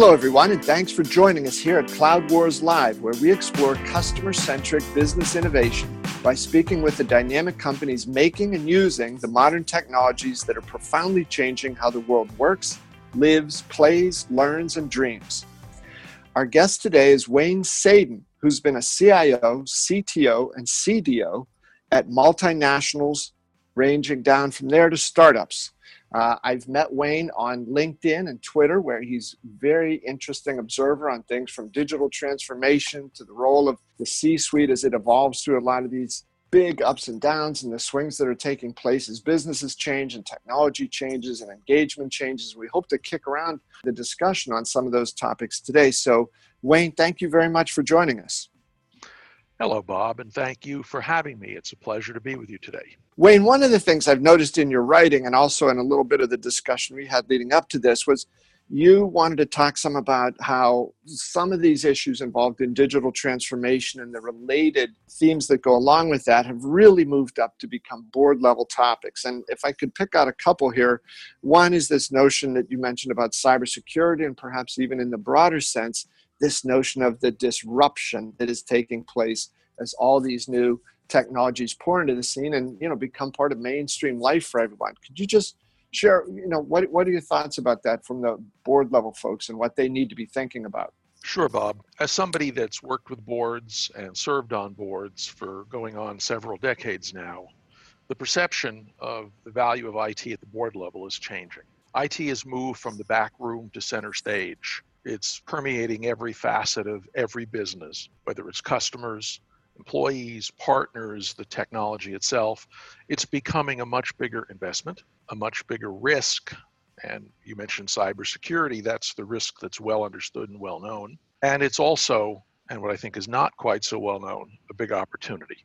Hello, everyone, and thanks for joining us here at Cloud Wars Live, where we explore customer centric business innovation by speaking with the dynamic companies making and using the modern technologies that are profoundly changing how the world works, lives, plays, learns, and dreams. Our guest today is Wayne Sadin, who's been a CIO, CTO, and CDO at multinationals, ranging down from there to startups. Uh, I've met Wayne on LinkedIn and Twitter, where he's very interesting observer on things from digital transformation to the role of the C-suite as it evolves through a lot of these big ups and downs and the swings that are taking place as businesses change and technology changes and engagement changes. We hope to kick around the discussion on some of those topics today. So, Wayne, thank you very much for joining us. Hello, Bob, and thank you for having me. It's a pleasure to be with you today. Wayne, one of the things I've noticed in your writing and also in a little bit of the discussion we had leading up to this was you wanted to talk some about how some of these issues involved in digital transformation and the related themes that go along with that have really moved up to become board level topics. And if I could pick out a couple here, one is this notion that you mentioned about cybersecurity and perhaps even in the broader sense this notion of the disruption that is taking place as all these new technologies pour into the scene and you know become part of mainstream life for everyone. Could you just share you know what what are your thoughts about that from the board level folks and what they need to be thinking about? Sure, Bob. As somebody that's worked with boards and served on boards for going on several decades now, the perception of the value of IT at the board level is changing. IT has moved from the back room to center stage. It's permeating every facet of every business, whether it's customers, employees, partners, the technology itself. It's becoming a much bigger investment, a much bigger risk. And you mentioned cybersecurity, that's the risk that's well understood and well known. And it's also, and what I think is not quite so well known, a big opportunity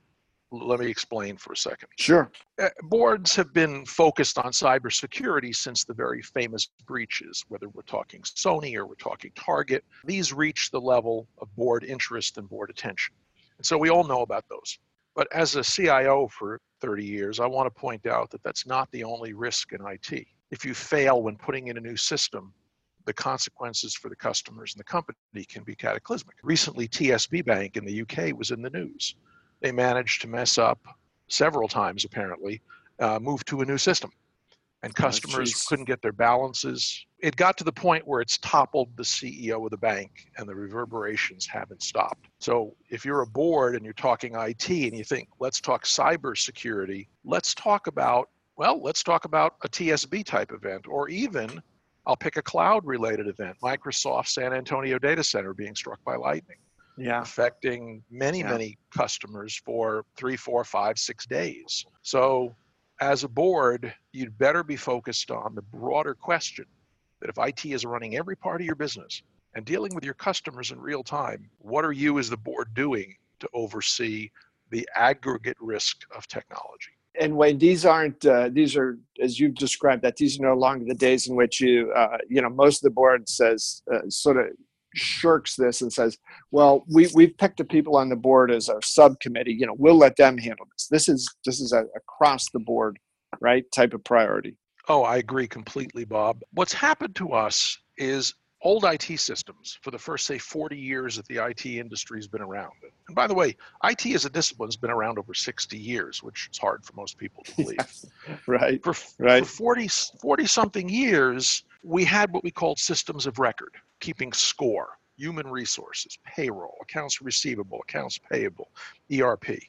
let me explain for a second. Sure. Uh, boards have been focused on cybersecurity since the very famous breaches, whether we're talking Sony or we're talking Target. These reach the level of board interest and board attention. And so we all know about those. But as a CIO for 30 years, I want to point out that that's not the only risk in IT. If you fail when putting in a new system, the consequences for the customers and the company can be cataclysmic. Recently, TSB Bank in the UK was in the news they managed to mess up several times apparently uh, move to a new system. And oh, customers oh, couldn't get their balances. It got to the point where it's toppled the ceo of the bank and the reverberations haven't stopped. So if you're a board and you're talking it and you think let's talk cybersecurity let's talk about well let's talk about a tsb type event or even i'll pick a cloud related event microsoft san antonio data center being struck by lightning yeah. affecting many, yeah. many customers for three, four, five, six days. So, as a board, you'd better be focused on the broader question that if IT is running every part of your business and dealing with your customers in real time, what are you as the board doing to oversee the aggregate risk of technology? and Wayne, these aren't uh, these are as you've described that these are no longer the days in which you uh, you know most of the board says uh, sort of shirks this and says, "Well, we we've picked the people on the board as a subcommittee. You know, we'll let them handle this. This is this is a across the board, right? Type of priority." Oh, I agree completely, Bob. What's happened to us is old IT systems for the first, say, 40 years that the IT industry has been around. And by the way, IT as a discipline has been around over 60 years, which is hard for most people to believe. right. For, right. for 40, 40 something years, we had what we called systems of record keeping score, human resources, payroll, accounts receivable, accounts payable, ERP.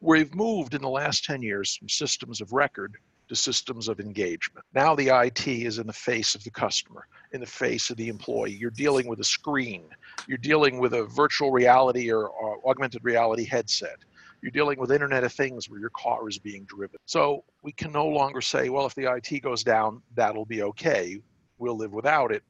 We've moved in the last 10 years from systems of record to systems of engagement. Now the IT is in the face of the customer, in the face of the employee. You're dealing with a screen, you're dealing with a virtual reality or, or augmented reality headset. You're dealing with Internet of Things where your car is being driven. So we can no longer say, well, if the IT goes down, that'll be okay. We'll live without it.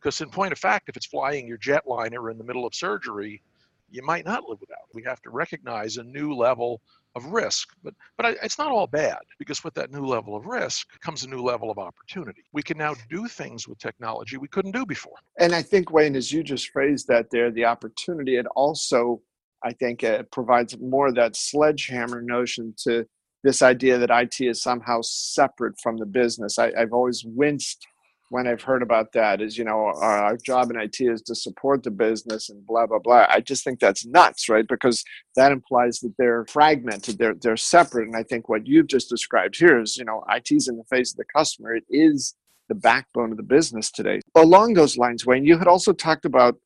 Because in point of fact, if it's flying your jetliner in the middle of surgery, you might not live without. It. We have to recognize a new level of risk, but but I, it's not all bad because with that new level of risk comes a new level of opportunity. We can now do things with technology we couldn't do before. And I think Wayne, as you just phrased that there, the opportunity, it also I think it provides more of that sledgehammer notion to this idea that IT is somehow separate from the business. I, I've always winced when I've heard about that is, you know, our, job in IT is to support the business and blah, blah, blah. I just think that's nuts, right? Because that implies that they're fragmented, they're, they're separate. And I think what you've just described here is, you know, IT's in the face of the customer. It is the backbone of the business today. Along those lines, Wayne, you had also talked about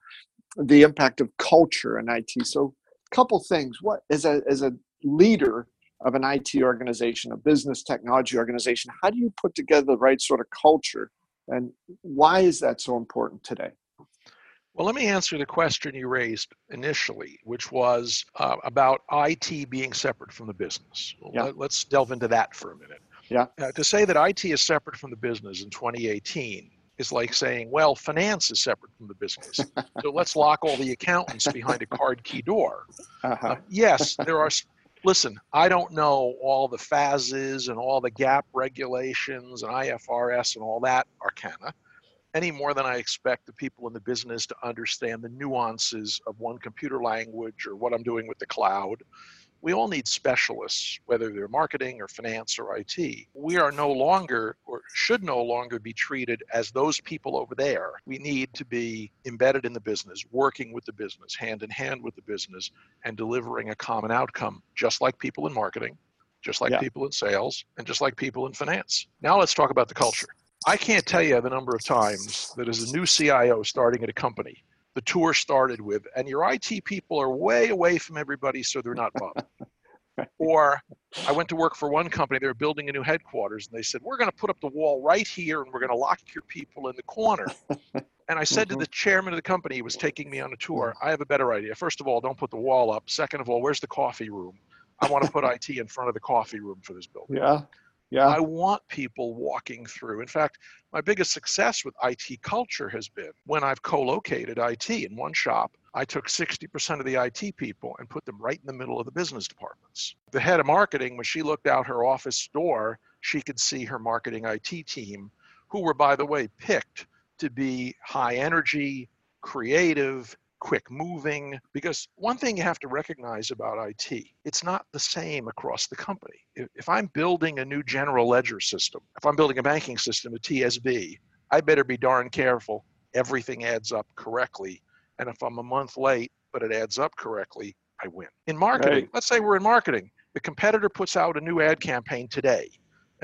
the impact of culture in IT. So, a couple things. What as a as a leader of an IT organization, a business technology organization, how do you put together the right sort of culture and why is that so important today? Well, let me answer the question you raised initially, which was uh, about IT being separate from the business. Yeah. Let, us delve into that for a minute. Yeah. Uh, to say that IT is separate from the business in 2018 is like saying, well, finance is separate from the business. so let's lock all the accountants behind a card key door. Uh-huh. Uh, yes, there are listen, I don't know all the FASs and all the GAAP regulations and IFRS and all that arcana any more than I expect the people in the business to understand the nuances of one computer language or what I'm doing with the cloud we all need specialists, whether they're marketing or finance or IT. We are no longer, or should no longer be treated as those people over there. We need to be embedded in the business, working with the business, hand in hand with the business, and delivering a common outcome, just like people in marketing, just like yeah. people in sales, and just like people in finance. Now let's talk about the culture. I can't tell you the number of times that as a new CIO starting at a company, the tour started with, and your IT people are way away from everybody, so they're not bothered. or I went to work for one company, they were building a new headquarters, and they said, We're going to put up the wall right here, and we're going to lock your people in the corner. And I said mm-hmm. to the chairman of the company, he was taking me on a tour, I have a better idea. First of all, don't put the wall up. Second of all, where's the coffee room? I want to put IT in front of the coffee room for this building. Yeah. Yeah. I want people walking through. In fact, my biggest success with IT culture has been when I've co located IT in one shop. I took 60% of the IT people and put them right in the middle of the business departments. The head of marketing, when she looked out her office door, she could see her marketing IT team, who were, by the way, picked to be high energy, creative, quick moving because one thing you have to recognize about IT, it's not the same across the company. If, I'm building a new general ledger system, if I'm building a banking system, a TSB, I better be darn careful everything adds up correctly. And if I'm a month late, but it adds up correctly, I win. In marketing, right. let's say we're in marketing, the competitor puts out a new ad campaign today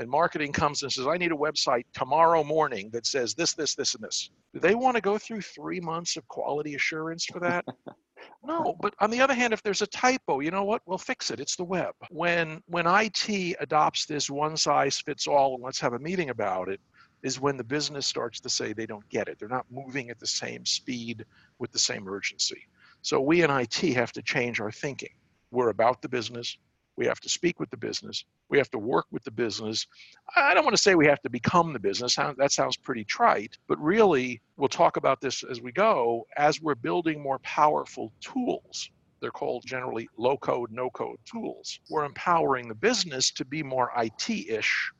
and marketing comes and says, I need a website tomorrow morning that says this, this, this, and this. Do they want to go through three months of quality assurance for that? no, but on the other hand, if there's a typo, you know what? We'll fix it. It's the web. When when IT adopts this one size fits all and let's have a meeting about it, is when the business starts to say they don't get it. They're not moving at the same speed with the same urgency. So we in IT have to change our thinking. We're about the business. We have to speak with the business. We have to work with the business. I don't want to say we have to become the business. That sounds pretty trite, but really, we'll talk about this as we go. As we're building more powerful tools, they're called generally low code, no code tools. We're empowering the business to be more IT ish.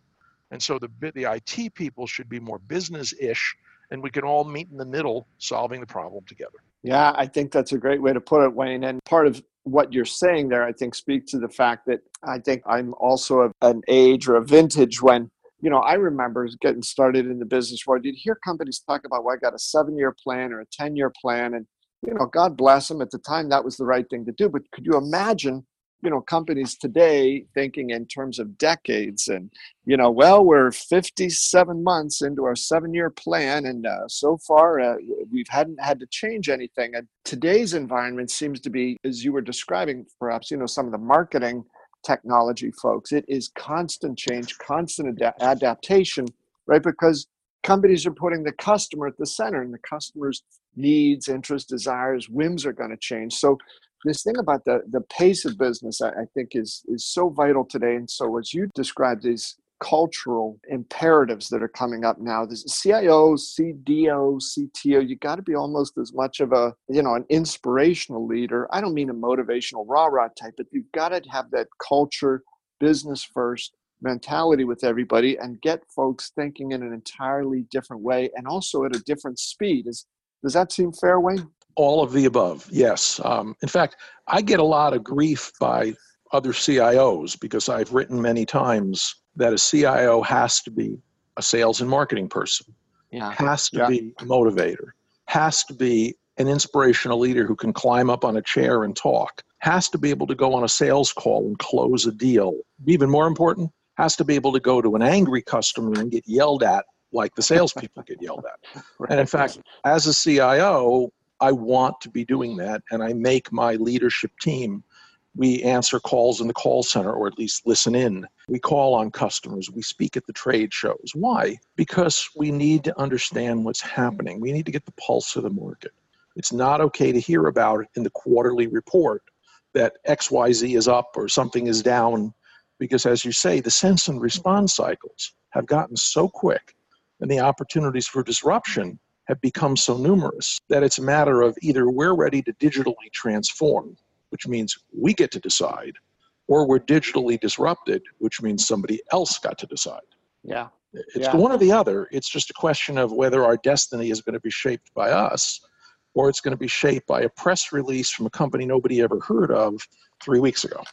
And so the, the IT people should be more business ish, and we can all meet in the middle solving the problem together. Yeah, I think that's a great way to put it, Wayne. And part of what you're saying there, I think, speaks to the fact that I think I'm also of an age or a vintage when, you know, I remember getting started in the business world. You'd hear companies talk about, well, I got a seven year plan or a 10 year plan. And, you know, God bless them. At the time, that was the right thing to do. But could you imagine you know companies today thinking in terms of decades and you know well we're 57 months into our seven year plan and uh, so far uh, we hadn't had to change anything. And today's environment seems to be as you were describing perhaps you know some of the marketing technology folks it is constant change constant ad- adaptation right? Because companies are putting the customer at the center and the customer's needs interests desires whims are going to change. So this thing about the the pace of business I, I, think is is so vital today. And so as you described these cultural imperatives that are coming up now this cio cdo cto you got to be almost as much of a you know an inspirational leader. I don't mean a motivational rah rah type but you've got to have that culture business first mentality with everybody and get folks thinking in an entirely different way and also at a different speed. Is does that seem fair wayne all of the above, yes. Um, in fact, I get a lot of grief by other CIOs because I've written many times that a CIO has to be a sales and marketing person. yeah. has to yeah. be a motivator, has to be an inspirational leader who can climb up on a chair and talk, has to be able to go on a sales call and close a deal. Even more important, has to be able to go to an angry customer and get yelled at like the salespeople get yelled at. right. And in fact, as a CIO, I want to be doing that, and I make my leadership team. We answer calls in the call center, or at least listen in. We call on customers. We speak at the trade shows. Why? Because we need to understand what's happening. We need to get the pulse of the market. It's not okay to hear about it in the quarterly report that XYZ is up or something is down, because as you say, the sense and response cycles have gotten so quick and the opportunities for disruption have become so numerous that it's a matter of either we're ready to digitally transform, which means we get to decide, or we're digitally disrupted, which means somebody else got to decide. Yeah. It's yeah. one or the other. It's just a question of whether our destiny is going to be shaped by us or it's going to be shaped by a press release from a company nobody ever heard of three weeks ago.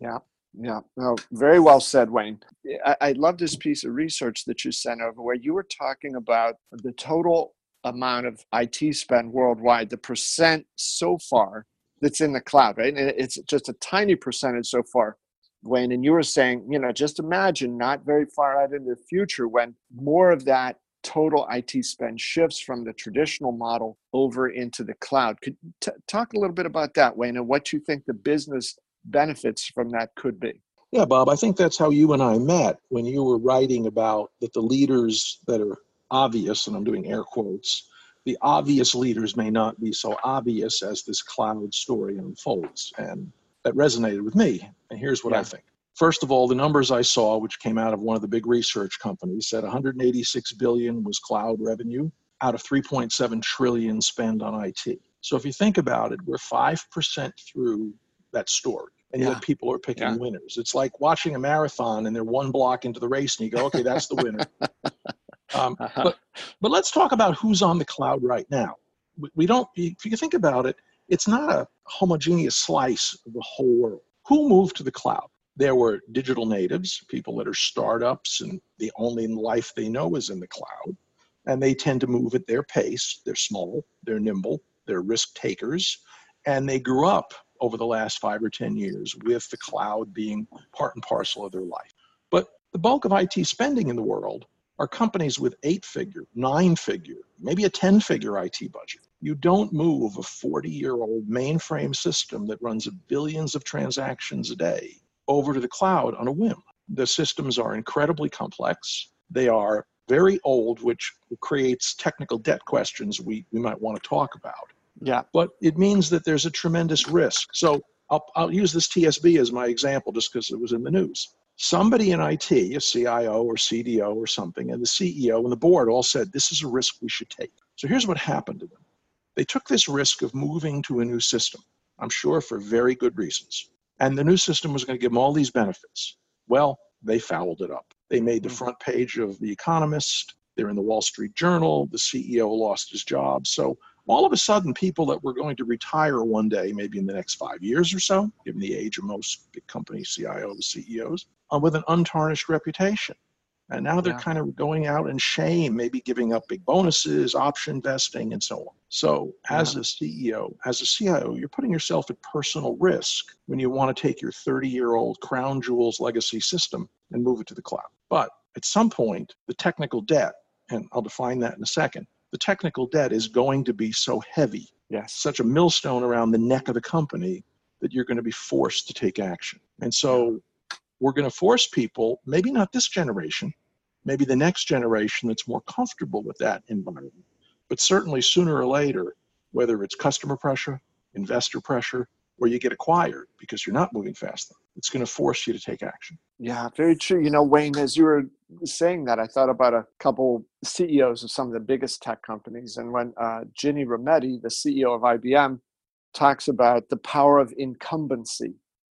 Yeah. Yeah, no, very well said, Wayne. I, I love this piece of research that you sent over where you were talking about the total amount of IT spend worldwide, the percent so far that's in the cloud, right? And it's just a tiny percentage so far, Wayne. And you were saying, you know, just imagine not very far out into the future when more of that total IT spend shifts from the traditional model over into the cloud. Could t- talk a little bit about that, Wayne, and what you think the business benefits from that could be. Yeah, Bob, I think that's how you and I met when you were writing about that the leaders that are obvious, and I'm doing air quotes, the obvious leaders may not be so obvious as this cloud story unfolds. And that resonated with me. And here's what yeah. I think. First of all, the numbers I saw, which came out of one of the big research companies, said 186 billion was cloud revenue out of 3.7 trillion spend on IT. So if you think about it, we're 5% through that story. And yeah. yet people are picking yeah. winners. It's like watching a marathon and they're one block into the race and you go, okay, that's the winner. um, uh-huh. but, but let's talk about who's on the cloud right now. We, we don't, if you think about it, it's not a homogeneous slice of the whole world. Who moved to the cloud? There were digital natives, people that are startups and the only life they know is in the cloud. And they tend to move at their pace. They're small, they're nimble, they're risk takers, and they grew up over the last five or 10 years with the cloud being part and parcel of their life. But the bulk of IT spending in the world are companies with eight figure, nine figure, maybe a 10 figure IT budget. You don't move a 40 year old mainframe system that runs billions of transactions a day over to the cloud on a whim. The systems are incredibly complex. They are very old, which creates technical debt questions we, we might want to talk about. Yeah. But it means that there's a tremendous risk. So I'll, I'll use this TSB as my example just because it was in the news. Somebody in IT, a CIO or CDO or something, and the CEO and the board all said, this is a risk we should take. So here's what happened to them. They took this risk of moving to a new system, I'm sure for very good reasons. And the new system was going to give them all these benefits. Well, they fouled it up. They made the mm. front page of The Economist. They're in the Wall Street Journal. The CEO lost his job. So all of a sudden, people that were going to retire one day, maybe in the next five years or so, given the age of most big company CIOs, CEOs, uh, with an untarnished reputation. And now they're yeah. kind of going out in shame, maybe giving up big bonuses, option vesting, and so on. So, as yeah. a CEO, as a CIO, you're putting yourself at personal risk when you want to take your 30 year old crown jewels legacy system and move it to the cloud. But at some point, the technical debt, and I'll define that in a second, the technical debt is going to be so heavy, yes. such a millstone around the neck of the company that you're going to be forced to take action. And so we're going to force people, maybe not this generation, maybe the next generation that's more comfortable with that environment, but certainly sooner or later, whether it's customer pressure, investor pressure, or you get acquired because you're not moving fast enough it's going to force you to take action. Yeah, very true. You know, Wayne, as you were saying that, I thought about a couple CEOs of some of the biggest tech companies. And when uh, Ginni Rometty, the CEO of IBM, talks about the power of incumbency,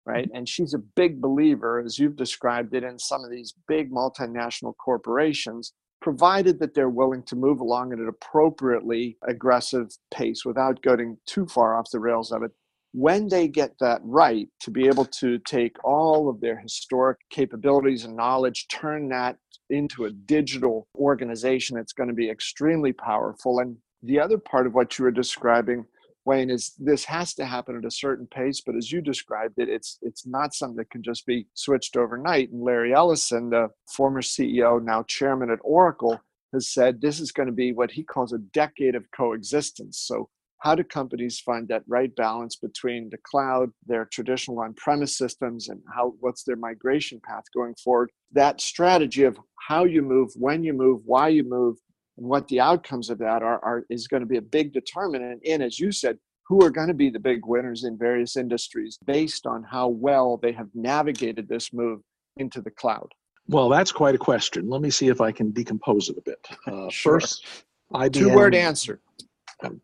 right? And she's a big believer, as you've described it, in some of these big multinational corporations, provided that they're willing to move along at an appropriately aggressive pace without going too far off the rails of it when they get that right, to be able to take all of their historic capabilities and knowledge, turn that into a digital organization, it's going to be extremely powerful. And the other part of what you were describing Wayne, is this has to happen at a certain pace, but as you described it, it's it's not something that can just be switched overnight. And Larry Ellison, the former CEO, now chairman at Oracle, has said this is going to be what he calls a decade of coexistence. So how do companies find that right balance between the cloud, their traditional on-premise systems, and how what's their migration path going forward? That strategy of how you move, when you move, why you move, and what the outcomes of that are, are is going to be a big determinant in, as you said, who are going to be the big winners in various industries based on how well they have navigated this move into the cloud. Well, that's quite a question. Let me see if I can decompose it a bit. Uh, sure. First, IBM, two word answer.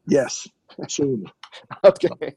Yes, soon. okay.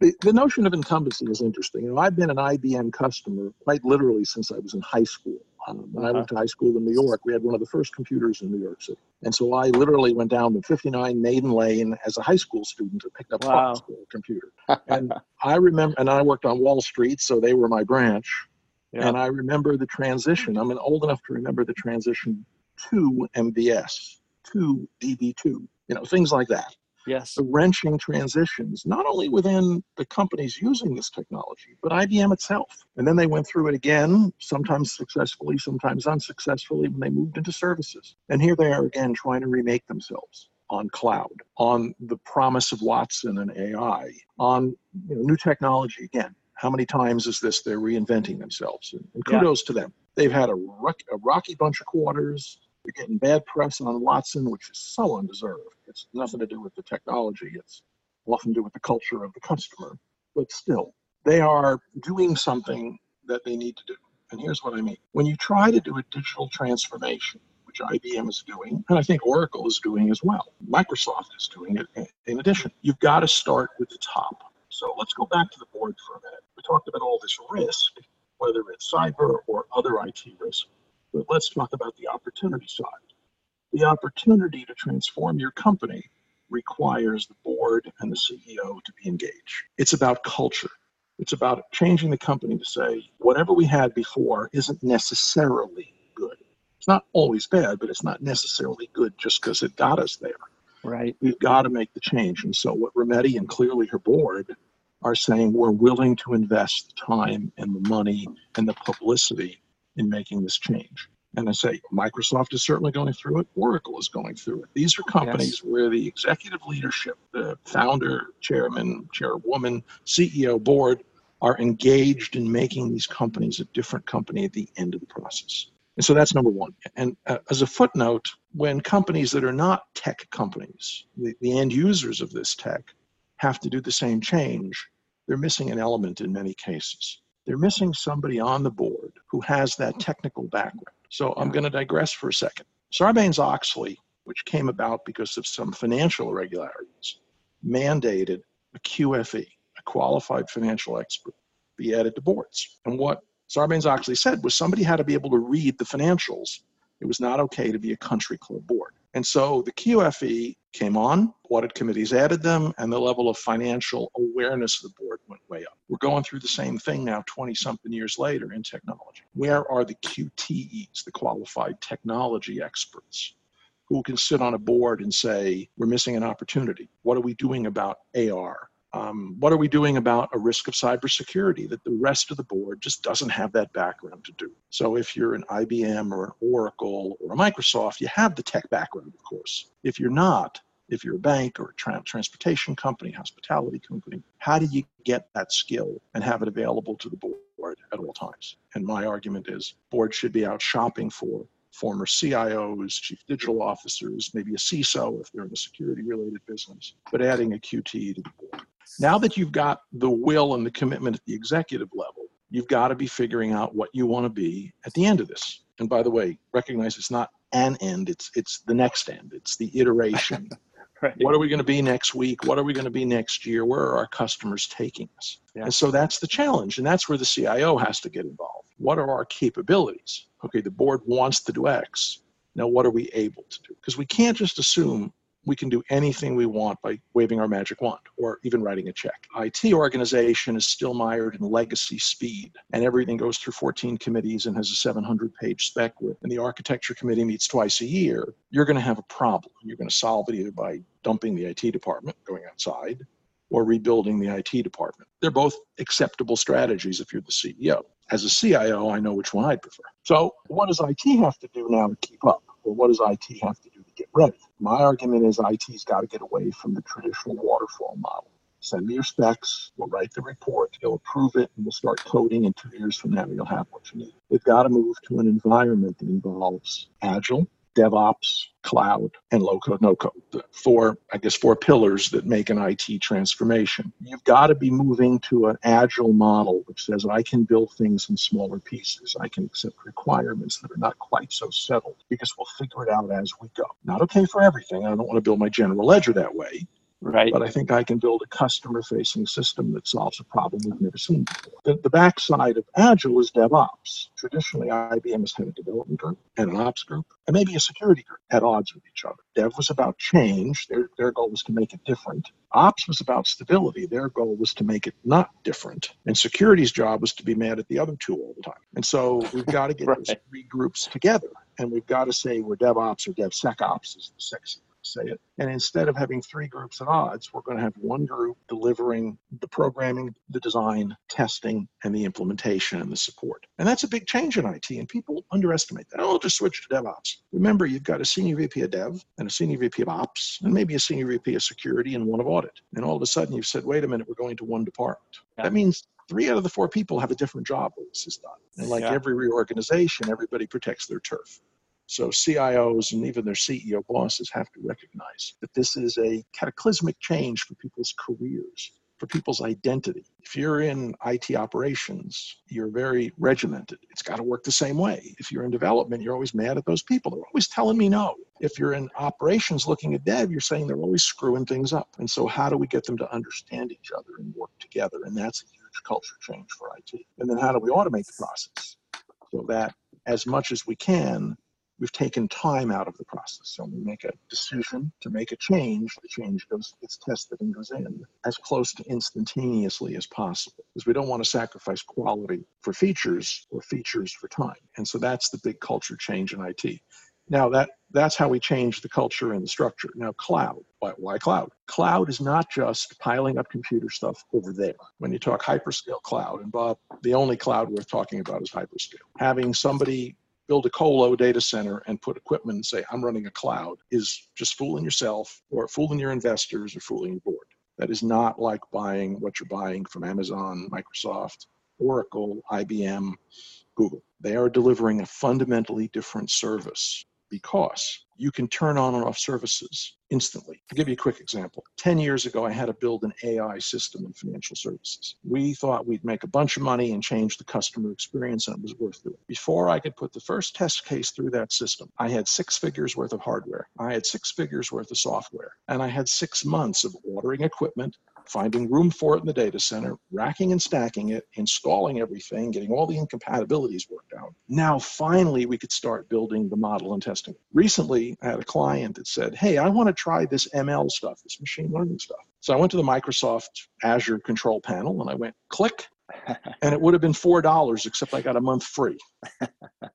The, the notion of incumbency is interesting. You know, I've been an IBM customer quite literally since I was in high school. Um, when uh-huh. I went to high school in New York, we had one of the first computers in New York City. And so I literally went down to 59 Maiden Lane as a high school student and picked up wow. a computer. And I remember, and I worked on Wall Street, so they were my branch. Yeah. And I remember the transition. I'm old enough to remember the transition to MVS, to DB2, you know, things like that yes. the wrenching transitions, not only within the companies using this technology, but IBM itself. And then they went through it again, sometimes successfully, sometimes unsuccessfully, when they moved into services. And here they are again trying to remake themselves on cloud, on the promise of Watson and AI, on you know, new technology again. How many times is this they're reinventing themselves? And, and kudos yeah. to them. They've had a, rock, a rocky bunch of quarters. They're getting bad press on Watson, which is so undeserved. It's nothing to do with the technology. It's often to do with the culture of the customer. But still, they are doing something that they need to do. And here's what I mean. When you try to do a digital transformation, which IBM is doing, and I think Oracle is doing as well, Microsoft is doing it in addition, you've got to start with the top. So let's go back to the board for a minute. We talked about all this risk, whether it's cyber or other IT risk. But let's talk about the opportunity side. The opportunity to transform your company requires the board and the CEO to be engaged. It's about culture. It's about changing the company to say, whatever we had before isn't necessarily good. It's not always bad, but it's not necessarily good just because it got us there. Right. We've got to make the change. And so, what Rometty and clearly her board are saying, we're willing to invest the time and the money and the publicity in making this change. And I say Microsoft is certainly going through it. Oracle is going through it. These are companies yes. where the executive leadership, the founder, chairman, chairwoman, CEO, board are engaged in making these companies a different company at the end of the process. And so that's number one. And uh, as a footnote, when companies that are not tech companies, the, the end users of this tech, have to do the same change, they're missing an element in many cases they're missing somebody on the board who has that technical background. So I'm going to digress for a second. Sarbanes Oxley, which came about because of some financial irregularities, mandated a QFE, a qualified financial expert, be added to boards. And what Sarbanes Oxley said was somebody had to be able to read the financials. It was not okay to be a country club board. And so the QFE came on, audit committees added them, and the level of financial awareness of the board went way up. We're going through the same thing now, 20 something years later in technology. Where are the QTEs, the qualified technology experts? Who can sit on a board and say, we're missing an opportunity? What are we doing about AR? Um, what are we doing about a risk of cybersecurity that the rest of the board just doesn't have that background to do? So, if you're an IBM or an Oracle or a Microsoft, you have the tech background, of course. If you're not, if you're a bank or a tra- transportation company, hospitality company, how do you get that skill and have it available to the board at all times? And my argument is boards should be out shopping for former CIOs, chief digital officers, maybe a CISO if they're in a security related business, but adding a QT to the board. Now that you've got the will and the commitment at the executive level, you've got to be figuring out what you want to be at the end of this. And by the way, recognize it's not an end, it's it's the next end. It's the iteration. right. What are we going to be next week? What are we going to be next year? Where are our customers taking us? Yeah. And so that's the challenge. And that's where the CIO has to get involved. What are our capabilities? Okay, the board wants to do X. Now, what are we able to do? Because we can't just assume we can do anything we want by waving our magic wand or even writing a check. IT organization is still mired in legacy speed, and everything goes through 14 committees and has a 700 page spec with, and the architecture committee meets twice a year. You're going to have a problem. You're going to solve it either by dumping the IT department, going outside, or rebuilding the IT department. They're both acceptable strategies if you're the CEO. As a CIO, I know which one I'd prefer. So, what does IT have to do now to keep up? Or what does IT have to do to get ready? My argument is IT's got to get away from the traditional waterfall model. Send me your specs, we'll write the report, you'll approve it, and we'll start coding. And two years from now, you'll have what you need. They've got to move to an environment that involves agile, DevOps, cloud, and low code, no code. The four, I guess, four pillars that make an IT transformation. You've got to be moving to an agile model which says I can build things in smaller pieces. I can accept requirements that are not quite so settled because we'll figure it out as we go. Not okay for everything. I don't want to build my general ledger that way. Right. But I think I can build a customer facing system that solves a problem we've never seen before. The, the backside of Agile is DevOps. Traditionally, IBM has had a development group and an ops group, and maybe a security group at odds with each other. Dev was about change, their, their goal was to make it different. Ops was about stability, their goal was to make it not different. And security's job was to be mad at the other two all the time. And so we've got to get right. those three groups together, and we've got to say we're DevOps or DevSecOps is the sexy say it. And instead of having three groups at odds, we're going to have one group delivering the programming, the design, testing, and the implementation and the support. And that's a big change in IT, and people underestimate that. Oh, just switch to DevOps. Remember, you've got a senior VP of Dev and a senior VP of Ops, and maybe a senior VP of Security and one of Audit. And all of a sudden, you've said, wait a minute, we're going to one department. That means three out of the four people have a different job when this is done. And like yeah. every reorganization, everybody protects their turf. So CIOs and even their CEO bosses have to recognize that this is a cataclysmic change for people's careers, for people's identity. If you're in IT operations, you're very regimented. It's got to work the same way. If you're in development, you're always mad at those people. They're always telling me no. If you're in operations looking at dev, you're saying they're always screwing things up. And so, how do we get them to understand each other and work together? And that's a huge culture change for IT. And then, how do we automate the process so that as much as we can, we've taken time out of the process. So when we make a decision to make a change, the change goes gets tested and goes in as close to instantaneously as possible. Because we don't want to sacrifice quality for features or features for time. And so that's the big culture change in IT. Now that that's how we change the culture and the structure. Now cloud. Why, why cloud? Cloud is not just piling up computer stuff over there. When you talk hyperscale cloud, and Bob, the only cloud worth talking about is hyperscale. Having somebody build a colo data center and put equipment and say, I'm running a cloud is just fooling yourself or fooling your investors or fooling your board. That is not like buying what you're buying from Amazon, Microsoft, Oracle, IBM, Google. They are delivering a fundamentally different service because you can turn on and off services instantly. I'll give you a quick example. 10 years ago, I had to build an AI system in financial services. We thought we'd make a bunch of money and change the customer experience, and it was worth doing. Before I could put the first test case through that system, I had six figures worth of hardware, I had six figures worth of software, and I had six months of ordering equipment, finding room for it in the data center, racking and stacking it, installing everything, getting all the incompatibilities worked out. Now, finally, we could start building the model and testing. Recently, I had a client that said, Hey, I want to try this ML stuff, this machine learning stuff. So I went to the Microsoft Azure control panel and I went, click, and it would have been $4, except I got a month free.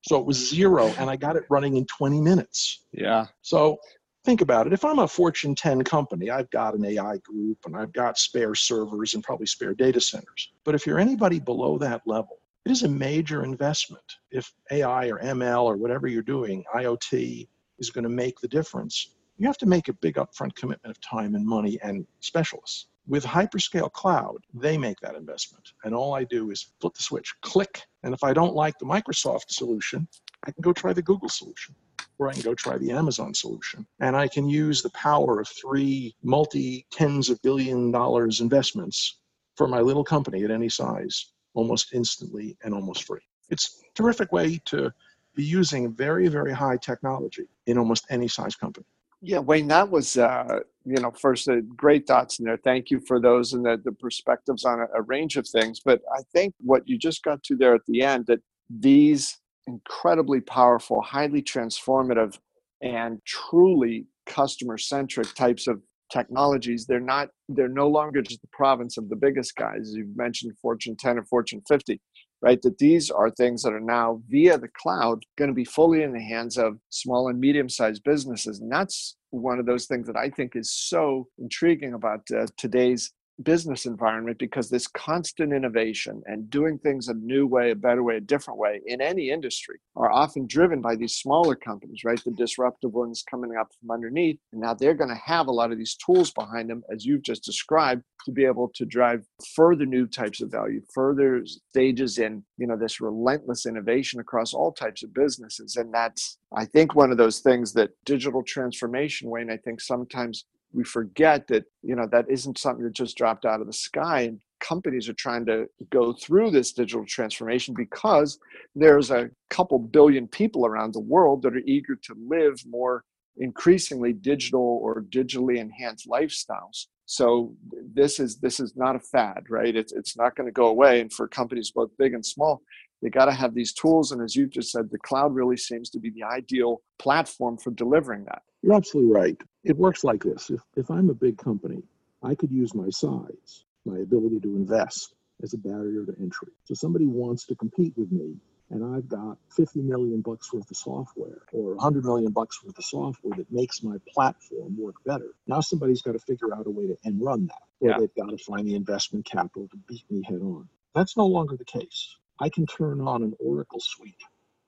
so it was zero, and I got it running in 20 minutes. Yeah. So think about it. If I'm a Fortune 10 company, I've got an AI group and I've got spare servers and probably spare data centers. But if you're anybody below that level, it is a major investment. If AI or ML or whatever you're doing, IoT is going to make the difference, you have to make a big upfront commitment of time and money and specialists. With hyperscale cloud, they make that investment. And all I do is flip the switch, click. And if I don't like the Microsoft solution, I can go try the Google solution or I can go try the Amazon solution. And I can use the power of three multi tens of billion dollars investments for my little company at any size almost instantly and almost free. It's a terrific way to be using very, very high technology in almost any size company. Yeah, Wayne, that was, uh, you know, first, uh, great thoughts in there. Thank you for those and the, the perspectives on a, a range of things. But I think what you just got to there at the end, that these incredibly powerful, highly transformative and truly customer centric types of technologies. They're not they're no longer just the province of the biggest guys you've mentioned fortune 10 or fortune 50 right? That these are things that are now via the cloud going to be fully in the hands of small and medium sized businesses. And that's one of those things that i think is so intriguing about uh, today's business environment because this constant innovation and doing things a new way, a better way, a different way in any industry are often driven by these smaller companies, right? The disruptive ones coming up from underneath. And now they're going to have a lot of these tools behind them, as you've just described, to be able to drive further new types of value, further stages in, you know, this relentless innovation across all types of businesses. And that's, I think, one of those things that digital transformation, Wayne, I think sometimes we forget that you know that isn't something that just dropped out of the sky and companies are trying to go through this digital transformation because there's a couple billion people around the world that are eager to live more increasingly digital or digitally enhanced lifestyles. So this is this is not a fad right? It's, it's not going to go away and for companies both big and small they got to have these tools and as you just said the cloud really seems to be the ideal platform for delivering that you're absolutely right it works like this if, if i'm a big company i could use my size my ability to invest as a barrier to entry so somebody wants to compete with me and I've got 50 million bucks worth of software or 100 million bucks worth of software that makes my platform work better. Now somebody's got to figure out a way to end run that, or yeah. they've got to find the investment capital to beat me head on. That's no longer the case. I can turn on an Oracle suite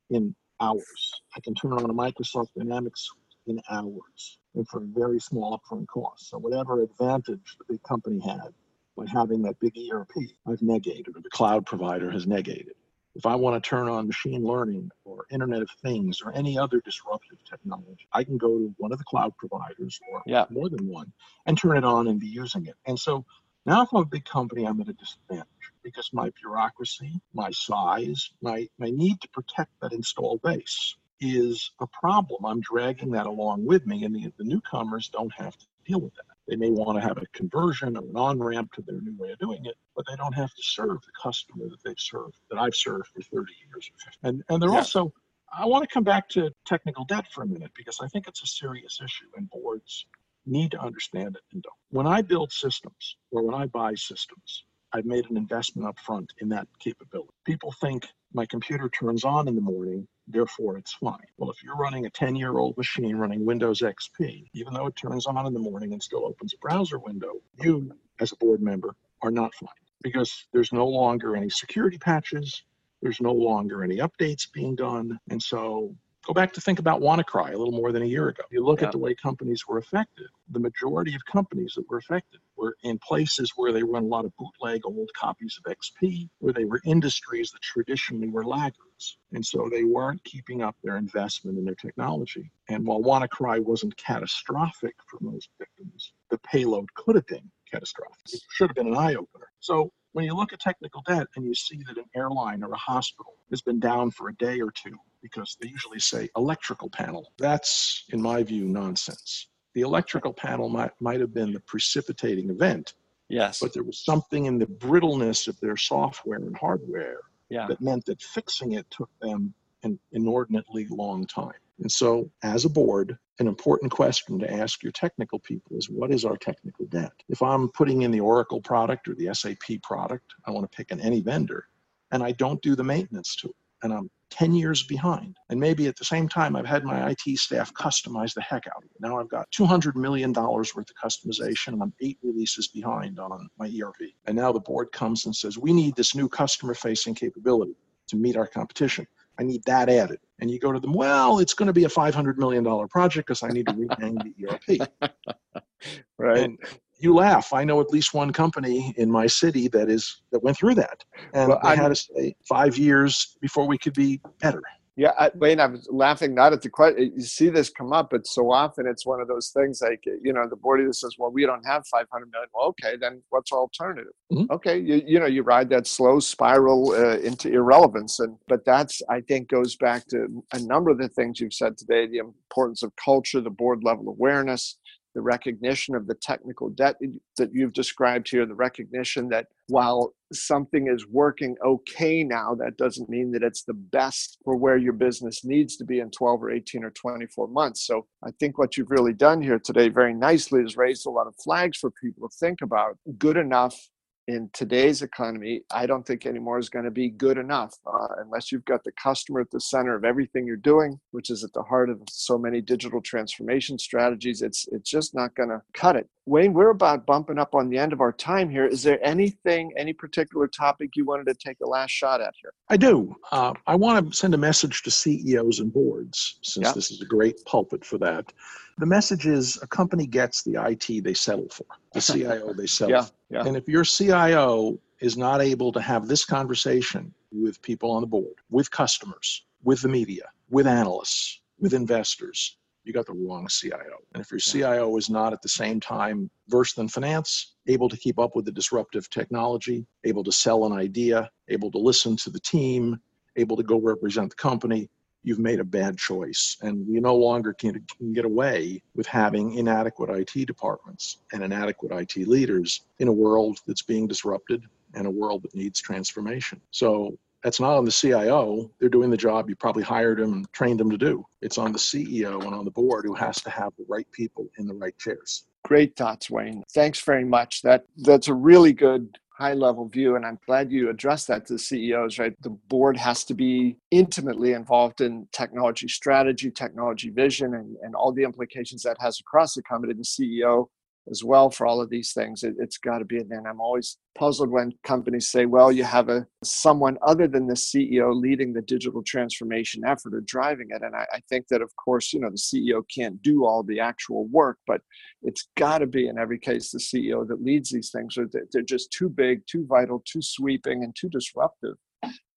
in hours. I can turn on a Microsoft Dynamics suite in hours and for a very small upfront cost. So whatever advantage the big company had by having that big ERP, I've negated, or the cloud provider has negated. If I want to turn on machine learning or Internet of Things or any other disruptive technology, I can go to one of the cloud providers or yeah. more than one and turn it on and be using it. And so now, if I'm a big company, I'm at a disadvantage because my bureaucracy, my size, my, my need to protect that installed base is a problem. I'm dragging that along with me, and the, the newcomers don't have to deal with that. They may want to have a conversion or an on ramp to their new way of doing it, but they don't have to serve the customer that they've served, that I've served for 30 years. And, and they're yeah. also, I want to come back to technical debt for a minute because I think it's a serious issue, and boards need to understand it and don't. When I build systems or when I buy systems, I've made an investment up front in that capability. People think my computer turns on in the morning, therefore it's fine. Well, if you're running a 10 year old machine running Windows XP, even though it turns on in the morning and still opens a browser window, you, as a board member, are not fine because there's no longer any security patches, there's no longer any updates being done. And so Go back to think about WannaCry a little more than a year ago. You look yeah. at the way companies were affected. The majority of companies that were affected were in places where they run a lot of bootleg old copies of XP, where they were industries that traditionally were laggards. And so they weren't keeping up their investment in their technology. And while WannaCry wasn't catastrophic for most victims, the payload could have been catastrophic. It should have been an eye opener. So when you look at technical debt and you see that an airline or a hospital has been down for a day or two because they usually say electrical panel, that's, in my view, nonsense. The electrical panel might, might have been the precipitating event. Yes. But there was something in the brittleness of their software and hardware yeah. that meant that fixing it took them an inordinately long time. And so, as a board, an important question to ask your technical people is what is our technical debt? If I'm putting in the Oracle product or the SAP product, I want to pick an any vendor, and I don't do the maintenance to it, and I'm 10 years behind. And maybe at the same time, I've had my IT staff customize the heck out of it. Now I've got $200 million worth of customization, and I'm eight releases behind on my ERP. And now the board comes and says, we need this new customer facing capability to meet our competition. I need that added. And you go to them, well, it's going to be a $500 million project because I need to rename the ERP. right. And you laugh. I know at least one company in my city that is that went through that, and well, I, had to stay five years before we could be better. Yeah, I, Wayne, I was laughing not at the question. You see this come up, but so often it's one of those things like, you know, the board either says, well, we don't have 500 million. Well, okay, then what's our alternative? Mm-hmm. Okay, you, you know, you ride that slow spiral uh, into irrelevance. And, but that's, I think, goes back to a number of the things you've said today, the importance of culture, the board level awareness, the recognition of the technical debt that you've described here, the recognition that while something is working okay now, that doesn't mean that it's the best for where your business needs to be in 12 or 18 or 24 months. So I think what you've really done here today very nicely is raised a lot of flags for people to think about. Good enough in today's economy, I don't think anymore is going to be good enough uh, unless you've got the customer at the center of everything you're doing, which is at the heart of so many digital transformation strategies. It's it's just not going to cut it. Wayne, we're about bumping up on the end of our time here. Is there anything, any particular topic you wanted to take a last shot at here? I do. Uh, I want to send a message to CEOs and boards, since this is a great pulpit for that. The message is a company gets the IT they settle for, the CIO they settle yeah, for. Yeah. And if your CIO is not able to have this conversation with people on the board, with customers, with the media, with analysts, with investors, you got the wrong CIO. And if your CIO is not at the same time versed in finance, able to keep up with the disruptive technology, able to sell an idea, able to listen to the team, able to go represent the company, you've made a bad choice. And you no longer can, can get away with having inadequate IT departments and inadequate IT leaders in a world that's being disrupted and a world that needs transformation. So that's not on the CIO. They're doing the job you probably hired them and trained them to do. It's on the CEO and on the board who has to have the right people in the right chairs. Great thoughts, Wayne. Thanks very much. That that's a really good high level view and i'm glad you addressed that to the ceos right? The board has to be intimately involved in technology strategy technology vision and, and all the implications that has across the company. The ceo as well for all of these things. It, has got to be, and I'm always puzzled when companies say, "Well, you have a someone other than the CEO leading the digital transformation effort or driving it." And I, I think that, of course, you know, the CEO can't do all the actual work, but it's got to be in every case the CEO that leads these things. Or they're just too big, too vital, too sweeping, and too disruptive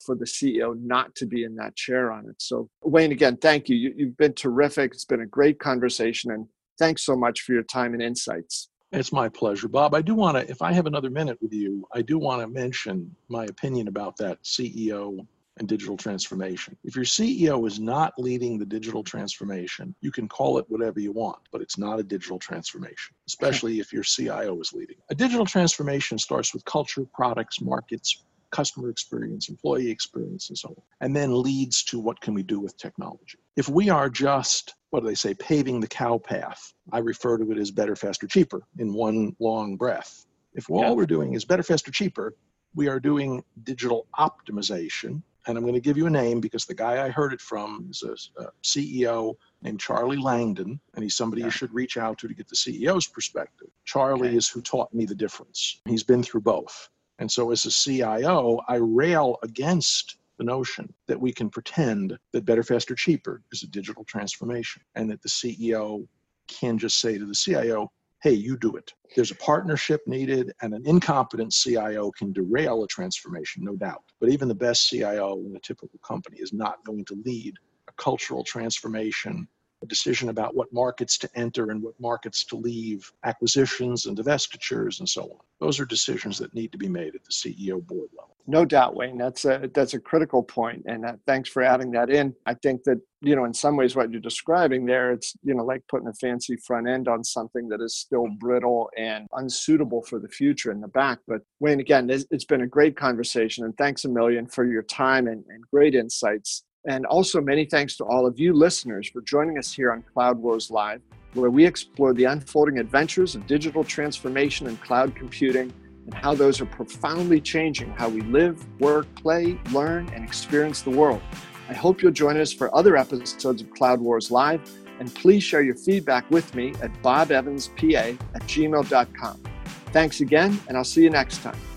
for the CEO not to be in that chair on it. So, Wayne, again, thank you. you. You've been terrific. It's been a great conversation, and Thanks so much for your time and insights. It's my pleasure, Bob. I do want to, if I have another minute with you, I do want to mention my opinion about that CEO and digital transformation. If your CEO is not leading the digital transformation, you can call it whatever you want, but it's not a digital transformation, especially if your CIO is leading. A digital transformation starts with culture, products, markets, customer experience, employee experience, and so on, and then leads to what can we do with technology. If we are just what do they say, paving the cow path. I refer to it as better, faster, cheaper in one long breath. If all yeah. we're doing is better, faster, cheaper, we are doing digital optimization. And I'm going to give you a name because the guy I heard it from is a, a CEO named Charlie Langdon, and he's somebody yeah. you should reach out to to get the CEO's perspective. Charlie okay. is who taught me the difference. He's been through both. And so, as a CIO, I rail against the notion that we can pretend that better, faster, cheaper is a digital transformation and that the CEO can just say to the CIO, hey, you do it. There's a partnership needed, and an incompetent CIO can derail a transformation, no doubt. But even the best CIO in a typical company is not going to lead a cultural transformation, a decision about what markets to enter and what markets to leave, acquisitions and divestitures, and so on. Those are decisions that need to be made at the CEO board level. No doubt, Wayne. That's a that's a critical point, and uh, thanks for adding that in. I think that you know, in some ways, what you're describing there, it's you know, like putting a fancy front end on something that is still brittle and unsuitable for the future in the back. But Wayne, again, it's, it's been a great conversation, and thanks a million for your time and, and great insights. And also, many thanks to all of you listeners for joining us here on Cloud Wars Live, where we explore the unfolding adventures of digital transformation and cloud computing and how those are profoundly changing how we live, work, play, learn, and experience the world. I hope you'll join us for other episodes of Cloud Wars Live, and please share your feedback with me at bobevanspa at gmail.com. Thanks again, and I'll see you next time.